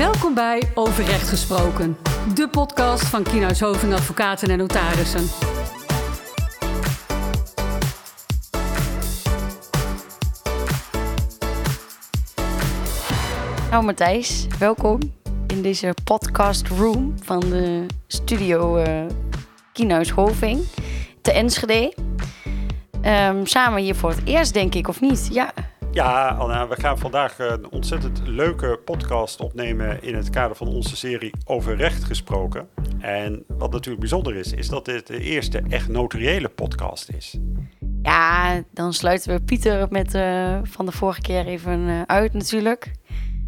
Welkom bij Over Recht Gesproken, de podcast van Kienhuis Advocaten en Notarissen. Nou Matthijs, welkom in deze podcast room van de studio uh, Kienhuis Hoving te Enschede. Um, samen hier voor het eerst denk ik, of niet? Ja. Ja, Anna, we gaan vandaag een ontzettend leuke podcast opnemen in het kader van onze serie Over Recht gesproken. En wat natuurlijk bijzonder is, is dat dit de eerste echt notariële podcast is. Ja, dan sluiten we Pieter met, uh, van de vorige keer even uh, uit natuurlijk.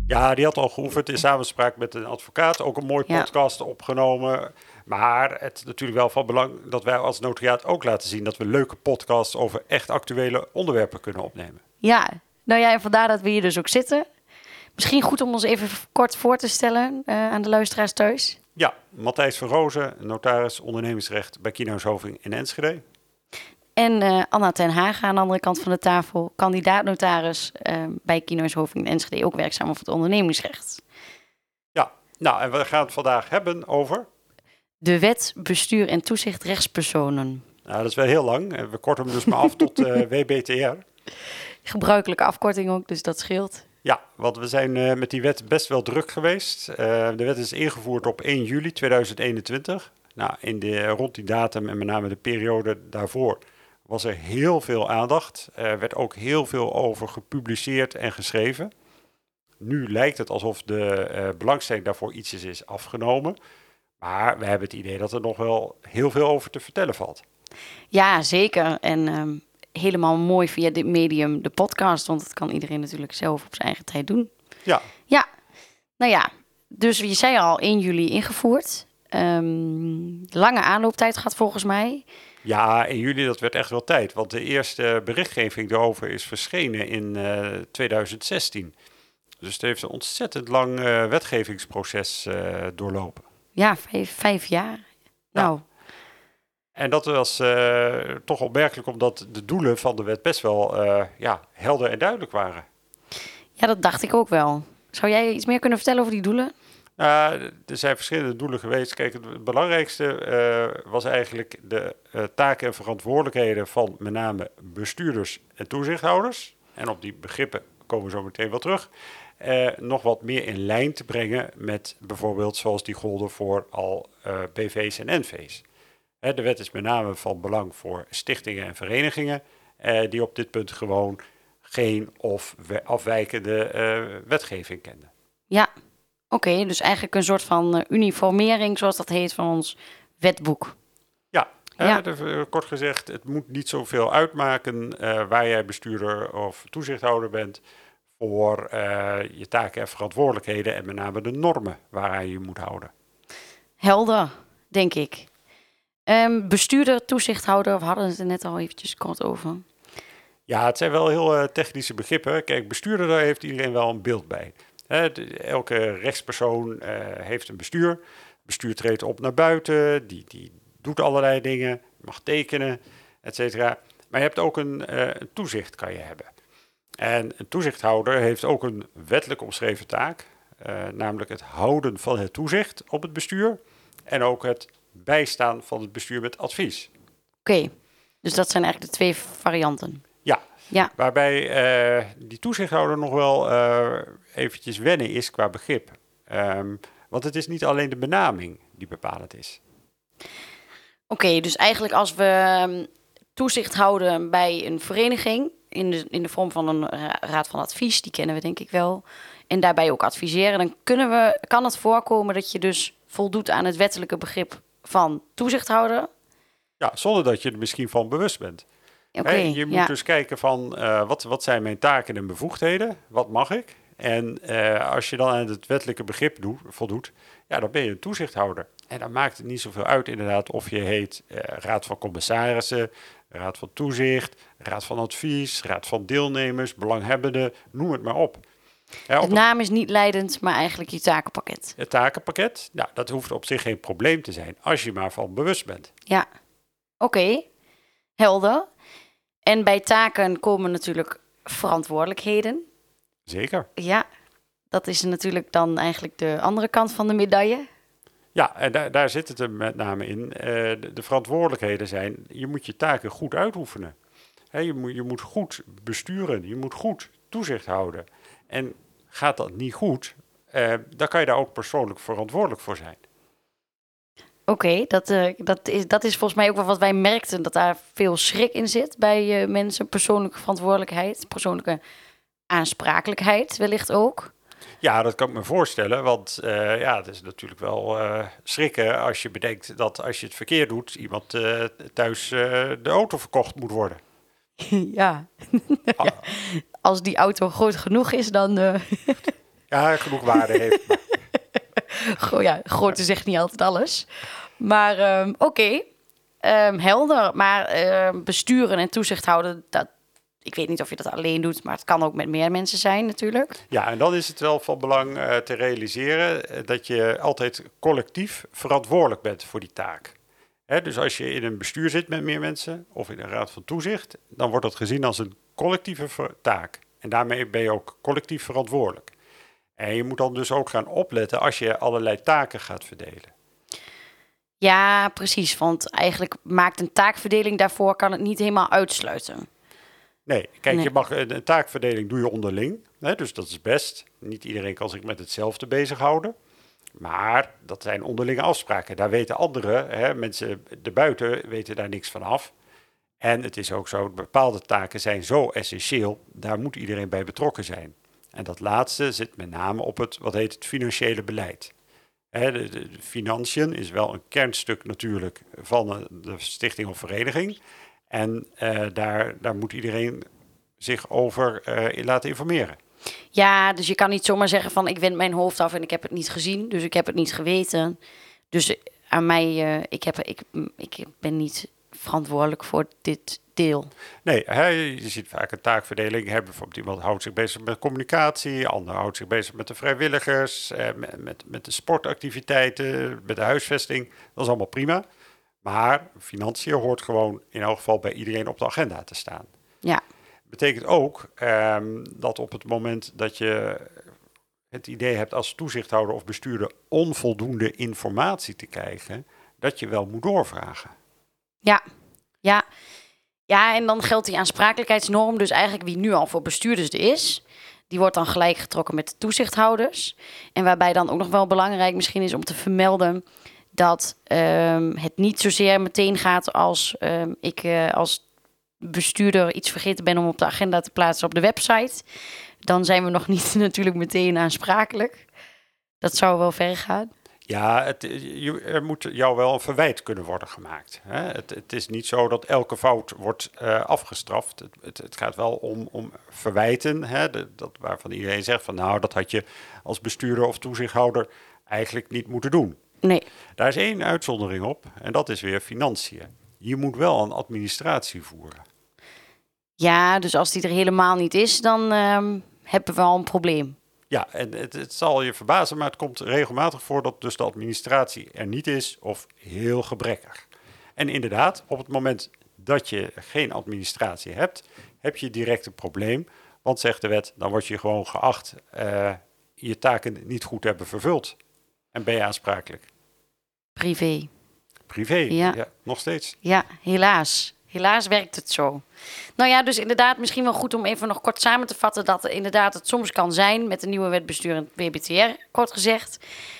Ja, die had al geoefend in samenspraak met een advocaat. Ook een mooi podcast opgenomen. Maar het is natuurlijk wel van belang dat wij als notariaat ook laten zien dat we leuke podcasts over echt actuele onderwerpen kunnen opnemen. Ja, nou ja, en vandaar dat we hier dus ook zitten. Misschien goed om ons even kort voor te stellen uh, aan de luisteraars thuis. Ja, Matthijs van Rozen, notaris ondernemingsrecht bij Kino's Hoving in Enschede. En uh, Anna ten Hagen aan de andere kant van de tafel, kandidaat-notaris uh, bij Kino's Hoving in Enschede, ook werkzaam op het ondernemingsrecht. Ja, nou en we gaan het vandaag hebben over... De wet bestuur en toezicht rechtspersonen. Nou, dat is wel heel lang. We korten hem dus maar af tot WBTR. Gebruikelijke afkorting ook, dus dat scheelt. Ja, want we zijn uh, met die wet best wel druk geweest. Uh, de wet is ingevoerd op 1 juli 2021. Nou, in de, rond die datum en met name de periode daarvoor was er heel veel aandacht. Er werd ook heel veel over gepubliceerd en geschreven. Nu lijkt het alsof de uh, belangstelling daarvoor ietsjes is afgenomen. Maar we hebben het idee dat er nog wel heel veel over te vertellen valt. Ja, zeker. En um, helemaal mooi via dit medium, de podcast. Want dat kan iedereen natuurlijk zelf op zijn eigen tijd doen. Ja. Ja. Nou ja, dus je zei al 1 juli ingevoerd. Um, lange aanlooptijd gaat volgens mij. Ja, in juli dat werd echt wel tijd. Want de eerste berichtgeving daarover is verschenen in uh, 2016. Dus het heeft een ontzettend lang uh, wetgevingsproces uh, doorlopen. Ja, vijf, vijf jaar. Ja. Nou. En dat was uh, toch opmerkelijk, omdat de doelen van de wet best wel ja, helder en duidelijk waren. Ja, dat dacht ik ook wel. Zou jij iets meer kunnen vertellen over die doelen? Uh, er zijn verschillende doelen geweest. Kijk, het belangrijkste uh, was eigenlijk de uh, taken en verantwoordelijkheden van met name bestuurders en toezichthouders. En op die begrippen komen we zo meteen wel terug. nog wat meer in lijn te brengen met bijvoorbeeld zoals die golden voor al BV's en NV's. De wet is met name van belang voor stichtingen en verenigingen die op dit punt gewoon geen of afwijkende wetgeving kenden. Ja, Oké, okay, dus eigenlijk een soort van uh, uniformering, zoals dat heet, van ons wetboek. Ja, kort gezegd, het moet niet zoveel uitmaken waar jij bestuurder of toezichthouder bent voor je taken en verantwoordelijkheden en met name de normen waaraan je moet houden. Helder, denk ik. Um, bestuurder, toezichthouder, we hadden het net al eventjes kort over. Ja, het zijn wel heel technische begrippen. Kijk, bestuurder, daar heeft iedereen wel een beeld bij. elke rechtspersoon uh, heeft een bestuur. Bestuur treedt op naar buiten, die, die doet allerlei dingen, mag tekenen, et cetera. Maar je hebt ook een, uh, een, toezicht, kan je hebben. En een toezichthouder heeft ook een wettelijk omschreven taak, namelijk het houden van het toezicht op het bestuur en ook het bijstaan van het bestuur met advies. Oké, okay. dus dat zijn eigenlijk de twee varianten. Ja, ja. waarbij uh, die toezichthouder nog wel uh, eventjes wennen is qua begrip. Um, want het is niet alleen de benaming die bepalend is. Oké, okay, dus eigenlijk als we um, toezicht houden bij een vereniging... In de, in de vorm van een raad van advies, die kennen we denk ik wel... en daarbij ook adviseren... dan kunnen we, kan het voorkomen dat je dus voldoet aan het wettelijke begrip van toezichthouder... Ja, zonder dat je er misschien van bewust bent. Okay, je moet ja. dus kijken van uh, wat, wat zijn mijn taken en bevoegdheden? Wat mag ik? En uh, als je dan aan het wettelijke begrip doet, voldoet, ja, dan ben je een toezichthouder. En dan maakt het niet zoveel uit inderdaad of je heet uh, Raad van Commissarissen, Raad van Toezicht, Raad van Advies, Raad van Deelnemers, Belanghebbenden, noem het maar op. Ja, de naam is niet leidend, maar eigenlijk je takenpakket. Het takenpakket, nou, dat hoeft op zich geen probleem te zijn, als je maar van bewust bent. Ja, oké, okay. helder. En bij taken komen natuurlijk verantwoordelijkheden. Zeker. Ja, Dat is natuurlijk dan eigenlijk de andere kant van de medaille. Ja, en daar, daar zit het er met name in. Eh, de, de verantwoordelijkheden zijn, je moet je taken goed uitoefenen. Je, moet, je moet goed besturen, je moet goed toezicht houden. En gaat dat niet goed, eh, dan kan je daar ook persoonlijk verantwoordelijk voor zijn. Oké, dat, eh, dat, is, dat is volgens mij ook wel wat wij merkten, dat daar veel schrik in zit bij eh, mensen. Persoonlijke verantwoordelijkheid, persoonlijke aansprakelijkheid wellicht ook. Ja, dat kan ik me voorstellen, want ja, het is natuurlijk wel schrikken als je bedenkt dat als je het verkeerd doet, iemand thuis de auto verkocht moet worden. ja. Ah, Als die auto groot genoeg is, dan... eh ja, genoeg waarde heeft. maar- Gro- ja, grootte zegt niet altijd alles. Maar ehm, oké, Ehm, helder. Maar ehm, besturen en toezicht houden, dat, ik weet niet of je dat alleen doet, maar het kan ook met meer mensen zijn natuurlijk. Ja, en dan is het wel van belang eh, te realiseren eh, dat je altijd collectief verantwoordelijk bent voor die taak. Dus als je in een bestuur zit met meer mensen of in een raad van toezicht, dan wordt dat gezien als een collectieve taak. En daarmee ben je ook collectief verantwoordelijk. En je moet dan dus ook gaan opletten als je allerlei taken gaat verdelen. Ja, precies. Want eigenlijk maakt een taakverdeling daarvoor kan het niet helemaal uitsluiten. Nee, kijk, Nee. je mag een, een taakverdeling doe je onderling. Hè, dus dat is best. Niet iedereen kan zich met hetzelfde bezighouden. Maar dat zijn onderlinge afspraken. Daar weten anderen, hè, mensen erbuiten, weten daar niks van af. En het is ook zo, bepaalde taken zijn zo essentieel, daar moet iedereen bij betrokken zijn. En dat laatste zit met name op het, wat heet het, financiële beleid. Hè, de, financiën is wel een kernstuk natuurlijk van de stichting of vereniging. En eh, daar, daar moet iedereen zich over in laten informeren. Ja, dus je kan niet zomaar zeggen van ik wend mijn hoofd af en ik heb het niet gezien, dus ik heb het niet geweten. Dus eh, aan mij, eh, ik, heb, ik, ik ben niet verantwoordelijk voor dit deel. Nee, hè, je ziet vaak een taakverdeling. Hè, bijvoorbeeld iemand houdt zich bezig met communicatie, ander houdt zich bezig met de vrijwilligers, eh, met, met, met de sportactiviteiten, met de huisvesting. Dat is allemaal prima. Maar financiën hoort gewoon in elk geval bij iedereen op de agenda te staan. Ja, Betekent ook ehm, dat op het moment dat je het idee hebt als toezichthouder of bestuurder onvoldoende informatie te krijgen, dat je wel moet doorvragen. ja, ja. Ja, en dan geldt die aansprakelijkheidsnorm. Dus eigenlijk wie nu al voor bestuurders er is, die wordt dan gelijk getrokken met de toezichthouders. En waarbij dan ook nog wel belangrijk misschien is om te vermelden dat ehm, het niet zozeer meteen gaat als ehm, ik eh, als bestuurder iets vergeten ben om op de agenda te plaatsen op de website. Dan zijn we nog niet natuurlijk meteen aansprakelijk. Dat zou wel ver gaan. Ja, het, er moet jou wel een verwijt kunnen worden gemaakt. Hè? Het, het is niet zo dat elke fout wordt eh, afgestraft. Het, het, het gaat wel om, om verwijten, hè? De- dat, waarvan iedereen zegt van nou, dat had je als bestuurder of toezichthouder eigenlijk niet moeten doen. Nee, Daar is één uitzondering op en dat is weer financiën. Je moet wel een administratie voeren. Ja, dus als die er helemaal niet is, dan ehm, hebben we al een probleem. Ja, en het, het zal je verbazen, maar het komt regelmatig voor dat dus de administratie er niet is of heel gebrekkig. En inderdaad, op het moment dat je geen administratie hebt, heb je direct een probleem. Want zegt de wet, dan word je gewoon geacht eh, je taken niet goed te hebben vervuld. En ben je aansprakelijk. Privé. Privé, Ja. ja. nog steeds. Ja, helaas. Helaas werkt het zo. Nou ja, dus inderdaad, misschien wel goed om even nog kort samen te vatten dat inderdaad het soms kan zijn met de nieuwe wet bestuur en WBTR, kort gezegd,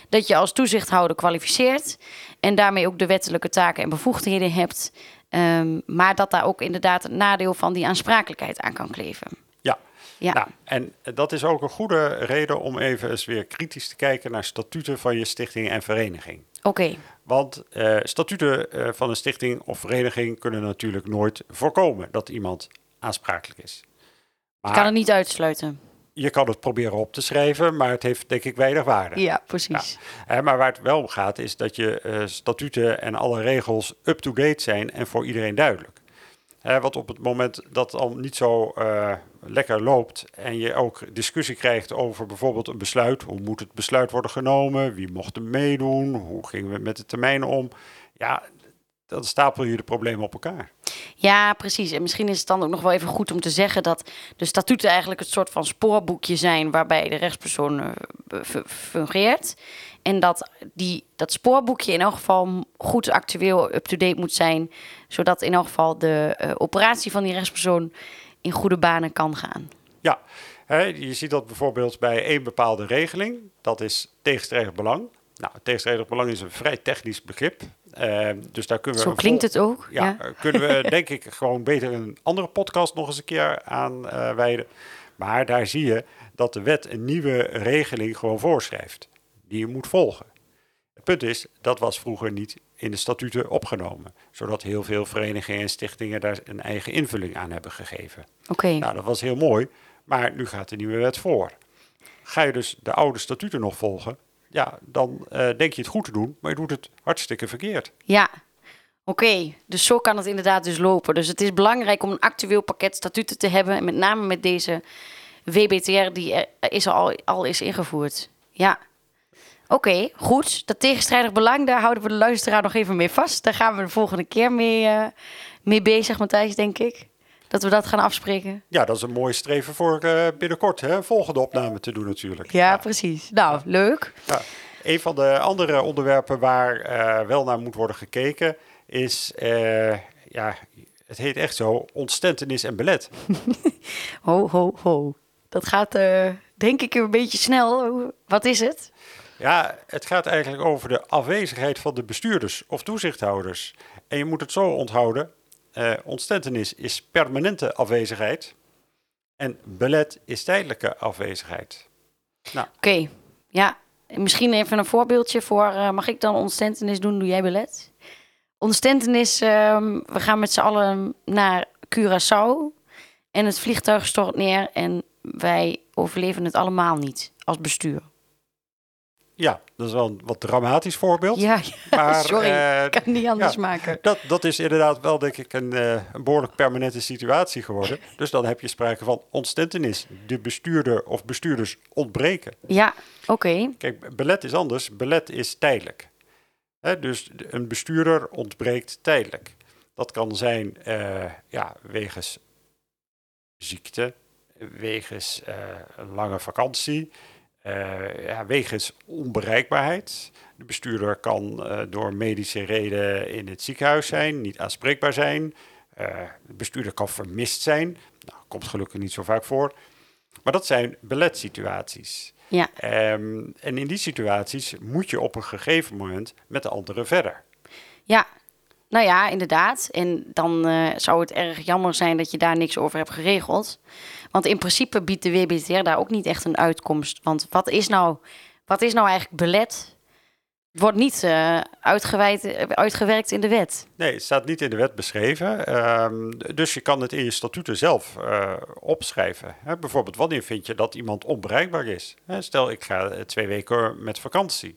dat je als toezichthouder kwalificeert en daarmee ook de wettelijke taken en bevoegdheden hebt, ehm, maar dat daar ook inderdaad het nadeel van die aansprakelijkheid aan kan kleven. Ja. Ja. Nou, en dat is ook een goede reden om even eens weer kritisch te kijken naar statuten van je stichting en vereniging. Oké, Want eh, statuten eh, van een stichting of vereniging kunnen natuurlijk nooit voorkomen dat iemand aansprakelijk is. Maar kan het niet uitsluiten. je kan het proberen op te schrijven, maar het heeft denk ik weinig waarde. Ja, precies. Maar waar het wel om gaat is dat je eh, statuten en alle regels up-to-date zijn en voor iedereen duidelijk. Hè, want op het moment dat al niet zo eh, lekker loopt en je ook discussie krijgt over bijvoorbeeld een besluit, hoe moet het besluit worden genomen, wie mocht er meedoen, hoe gingen we met de termijnen om, ja, dan stapel je de problemen op elkaar. Ja, precies. En misschien is het dan ook nog wel even goed om te zeggen dat de statuten eigenlijk het soort van spoorboekje zijn waarbij de rechtspersoon eh, fu- fungeert. En dat die, dat spoorboekje in elk geval goed actueel, up-to-date moet zijn, zodat in elk geval de eh, operatie van die rechtspersoon in goede banen kan gaan. Ja, hè, je ziet dat bijvoorbeeld bij één bepaalde regeling. Dat is tegenstrijdig belang. Nou, tegenstrijdig belang is een vrij technisch begrip. Eh, dus daar kunnen we Zo klinkt het ook. Ja, Ja. eh, kunnen we denk ik gewoon beter een andere podcast nog eens een keer aan eh, wijden. Maar daar zie je dat de wet een nieuwe regeling gewoon voorschrijft. Die je moet volgen. Het punt is, dat was vroeger niet in de statuten opgenomen. Zodat heel veel verenigingen en stichtingen daar een eigen invulling aan hebben gegeven. Oké. Nou, dat was heel mooi, maar nu gaat de nieuwe wet voor. Ga je dus de oude statuten nog volgen, ja, dan eh, denk je het goed te doen, maar je doet het hartstikke verkeerd. Ja, oké. Dus zo kan het inderdaad dus lopen. Dus het is belangrijk om een actueel pakket statuten te hebben. En met name met deze WBTR die er is al, al is ingevoerd. Ja. Oké, goed. Dat tegenstrijdig belang, daar houden we de luisteraar nog even mee vast. Daar gaan we de volgende keer mee, eh, mee bezig, Matthijs, denk ik. Dat we dat gaan afspreken. Ja, dat is een mooie streven voor eh, binnenkort, hè, volgende opname te doen natuurlijk. Ja, precies. Nou, leuk. Ja. Een van de andere onderwerpen waar eh, wel naar moet worden gekeken is, ja, het heet echt zo, ontstentenis en belet. Ho, ho, ho. Dat gaat, denk ik, een beetje snel. Wat is het? Ja, het gaat eigenlijk over de afwezigheid van de bestuurders of toezichthouders. En je moet het zo onthouden, eh, ontstentenis is permanente afwezigheid en belet is tijdelijke afwezigheid. Nou, Oké, ja. Misschien even een voorbeeldje voor... eh, mag ik dan ontstentenis doen? Doe jij belet? Ontstentenis, ehm, we gaan met z'n allen naar Curaçao. En het vliegtuig stort neer en wij overleven het allemaal niet als bestuur. Ja, dat is wel een wat dramatisch voorbeeld. Ja, ja, maar, sorry. eh, ik kan het niet anders ja. maken. Dat, dat is inderdaad wel, denk ik, een, eh, een behoorlijk permanente situatie geworden. Dus dan heb je sprake van ontstentenis. De bestuurder of bestuurders ontbreken. Ja, oké. Kijk, belet is anders. Belet is tijdelijk. Hè, dus een bestuurder ontbreekt tijdelijk. Dat kan zijn eh, ja, wegens ziekte, wegens een lange vakantie, eh, ja, wegens onbereikbaarheid. De bestuurder kan eh, door medische reden in het ziekenhuis zijn, niet aanspreekbaar zijn. Eh, de bestuurder kan vermist zijn. Nou, komt gelukkig niet zo vaak voor. Maar dat zijn beletsituaties. Ja, Ehm, en in die situaties moet je op een gegeven moment met de anderen verder. ja. Nou ja, inderdaad. En dan eh, zou het erg jammer zijn dat je daar niks over hebt geregeld. Want in principe biedt de WBTR daar ook niet echt een uitkomst. Want wat is nou, wat is nou eigenlijk belet? Het wordt niet eh, eh, uitgewerkt in de wet. Nee, het staat niet in de wet beschreven. Ehm, dus je kan het in je statuten zelf opschrijven. Bijvoorbeeld, wanneer vind je dat iemand onbereikbaar is? Stel, ik ga twee weken met vakantie.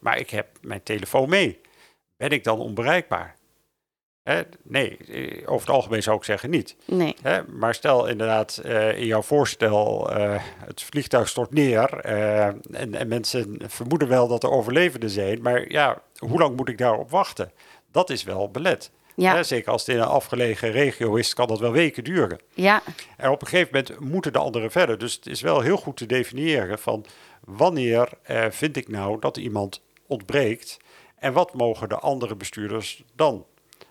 Maar ik heb mijn telefoon mee. Ben ik dan onbereikbaar? Hè, nee, eh, over het algemeen zou ik zeggen niet. Nee. Hè, maar stel inderdaad eh, in jouw voorstel, eh, het vliegtuig stort neer en, en mensen vermoeden wel dat er overlevenden zijn, maar ja, hoe lang moet ik daarop wachten? Dat is wel belet. Ja. Hè, zeker als het in een afgelegen regio is, kan dat wel weken duren. Ja, En op een gegeven moment moeten de anderen verder. Dus het is wel heel goed te definiëren van wanneer vind ik nou dat iemand ontbreekt en wat mogen de andere bestuurders dan?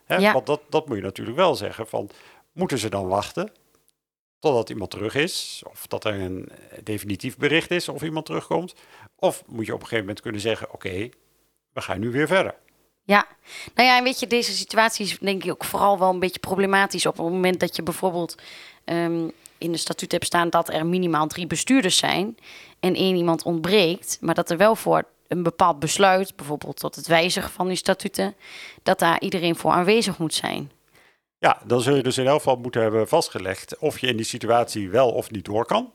Hè, Ja. Want dat, dat moet je natuurlijk wel zeggen van moeten ze dan wachten totdat iemand terug is of dat er een definitief bericht is of iemand terugkomt? Of moet je op een gegeven moment kunnen zeggen oké, we gaan nu weer verder. Ja, nou ja, en weet je, deze situatie is denk ik ook vooral wel een beetje problematisch op het moment dat je bijvoorbeeld ehm, in de statuut hebt staan dat er minimaal drie bestuurders zijn en één iemand ontbreekt, maar dat er wel voor een bepaald besluit, bijvoorbeeld tot het wijzigen van die statuten, dat daar iedereen voor aanwezig moet zijn. Ja, dan zul je dus in elk geval moeten hebben vastgelegd of je in die situatie wel of niet door kan.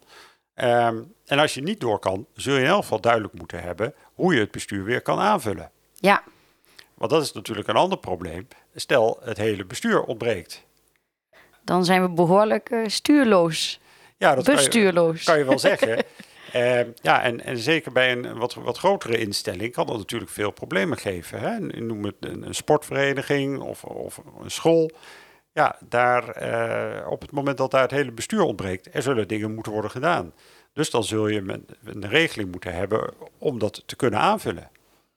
Ehm, en als je niet door kan, zul je in elk geval duidelijk moeten hebben hoe je het bestuur weer kan aanvullen. Ja, Want dat is natuurlijk een ander probleem. Stel, het hele bestuur ontbreekt. dan zijn we behoorlijk eh, stuurloos, Ja, dat kan je, kan je wel zeggen. Eh, ja, en, en zeker bij een wat, wat grotere instelling kan dat natuurlijk veel problemen geven. Hè? Noem het een, sportvereniging of, of een school. Ja, daar, eh, op het moment dat daar het hele bestuur ontbreekt, er zullen dingen moeten worden gedaan. Dus dan zul je een, een regeling moeten hebben om dat te kunnen aanvullen.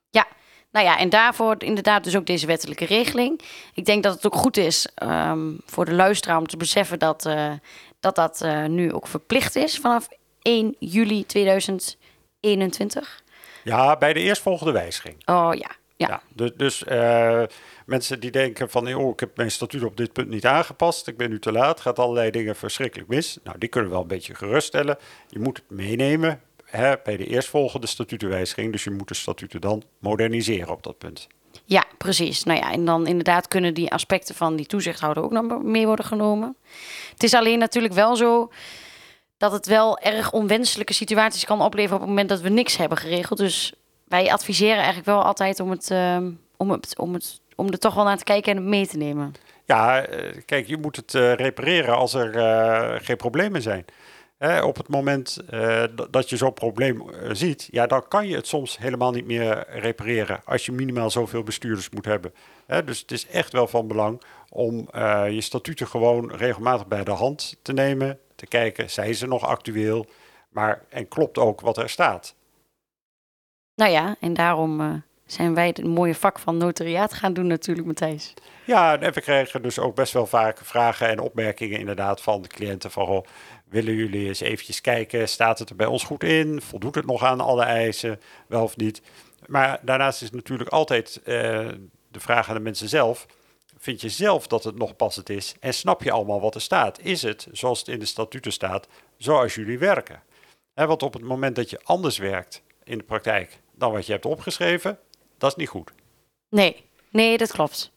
Ja, nou ja, en daarvoor inderdaad dus ook deze wettelijke regeling. Ik denk dat het ook goed is ehm, voor de luisteraar om te beseffen dat uh, dat, dat uh, nu ook verplicht is vanaf 1 juli 2021. Ja, bij de eerstvolgende wijziging. Oh ja. Ja. ja dus dus uh, mensen die denken van, oh, ik heb mijn statuut op dit punt niet aangepast, ik ben nu te laat, gaat allerlei dingen verschrikkelijk mis. Nou, die kunnen we wel een beetje geruststellen. Je moet het meenemen hè, bij de eerstvolgende statutenwijziging, dus je moet de statuten dan moderniseren op dat punt. Ja, precies. Nou ja, en dan inderdaad kunnen die aspecten van die toezichthouder ook nog mee worden genomen. Het is alleen natuurlijk wel zo dat het wel erg onwenselijke situaties kan opleveren op het moment dat we niks hebben geregeld. Dus wij adviseren eigenlijk wel altijd om, het, uh, om, het, om, het, om er toch wel naar te kijken en het mee te nemen. Ja, kijk, je moet het uh, repareren als er uh, geen problemen zijn. Hè, op het moment dat je zo'n probleem ziet, ja, dan kan je het soms helemaal niet meer repareren als je minimaal zoveel bestuurders moet hebben. Hè, dus het is echt wel van belang om je statuten gewoon regelmatig bij de hand te nemen, te kijken, zijn ze nog actueel, maar en klopt ook wat er staat. Nou ja, en daarom uh, zijn wij het mooie vak van notariaat gaan doen natuurlijk, Matthijs. Ja, en we krijgen dus ook best wel vaak vragen en opmerkingen inderdaad van de cliënten van... Willen jullie eens eventjes kijken, staat het er bij ons goed in? Voldoet het nog aan alle eisen, wel of niet? Maar daarnaast is natuurlijk altijd uh, de vraag aan de mensen zelf... Vind je zelf dat het nog passend is? En snap je allemaal wat er staat? Is het, zoals het in de statuten staat, zoals jullie werken? He, want op het moment dat je anders werkt in de praktijk dan wat je hebt opgeschreven, dat is niet goed. Nee, nee, dat klopt.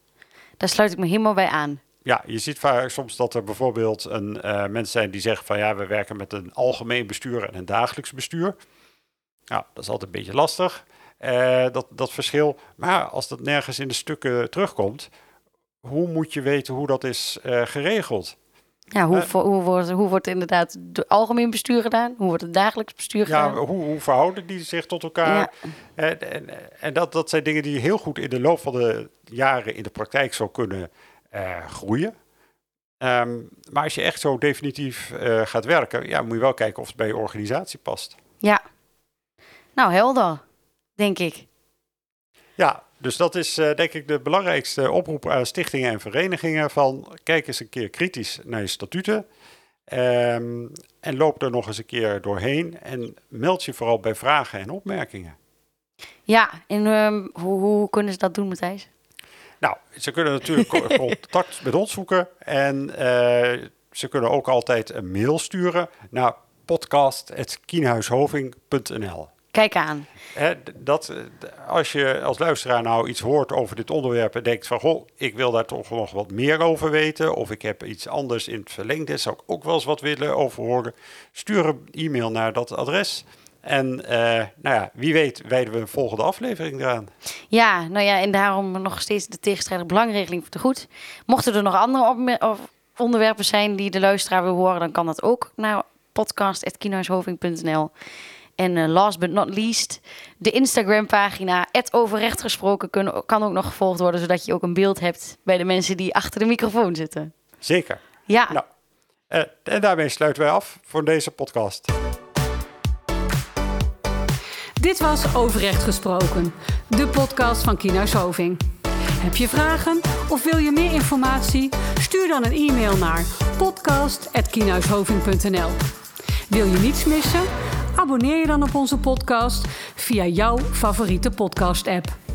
Daar sluit ik me helemaal bij aan. Ja, je ziet vaak soms dat er bijvoorbeeld een, uh, mensen zijn die zeggen van ja, we werken met een algemeen bestuur en een dagelijks bestuur. Nou, dat is altijd een beetje lastig, uh, dat, dat verschil. Maar als dat nergens in de stukken terugkomt, hoe moet je weten hoe dat is uh, geregeld? Ja, hoe, uh, hoe, wordt, hoe wordt inderdaad het algemeen bestuur gedaan? Hoe wordt het dagelijks bestuur gedaan? Ja, hoe, hoe verhouden die zich tot elkaar? Ja. En, en, en, dat, dat zijn dingen die je heel goed in de loop van de jaren in de praktijk zou kunnen uh, groeien. Um, maar als je echt zo definitief uh, gaat werken, ja, moet je wel kijken of het bij je organisatie past. Ja, nou helder, denk ik. Ja, dus dat is uh, denk ik de belangrijkste oproep aan stichtingen en verenigingen van kijk eens een keer kritisch naar je statuten um, en loop er nog eens een keer doorheen en meld je vooral bij vragen en opmerkingen. Ja, en um, hoe, hoe, kunnen ze dat doen, Matthijs? Nou, ze kunnen natuurlijk contact met ons zoeken en uh, ze kunnen ook altijd een mail sturen naar podcast.kienhuishoving.nl. Kijk aan. Dat, als je als luisteraar nou iets hoort over dit onderwerp en denkt van... goh, ik wil daar toch nog wat meer over weten... of ik heb iets anders in het verlengde, zou ik ook wel eens wat willen over horen... stuur een e-mail naar dat adres... En uh, nou ja, wie weet wijden we een volgende aflevering eraan. Ja, nou ja, en daarom nog steeds de tegenstrijdige belangregeling voor te goed. Mochten er nog andere onderwerpen zijn die de luisteraar wil horen... dan kan dat ook naar podcast.kienhuishoving.nl. En uh, last but not least, de Instagram-pagina, overrecht gesproken, kun, kan ook nog gevolgd worden, zodat je ook een beeld hebt bij de mensen die achter de microfoon zitten. Zeker. Ja. Nou, uh, en daarmee sluiten wij af voor deze podcast. Dit was Overrecht Gesproken, de podcast van Kienhuis Hoving. Heb je vragen of wil je meer informatie? Stuur dan een e-mail naar podcast.kienhuishoving.nl Wil je niets missen? Abonneer je dan op onze podcast via jouw favoriete podcast-app.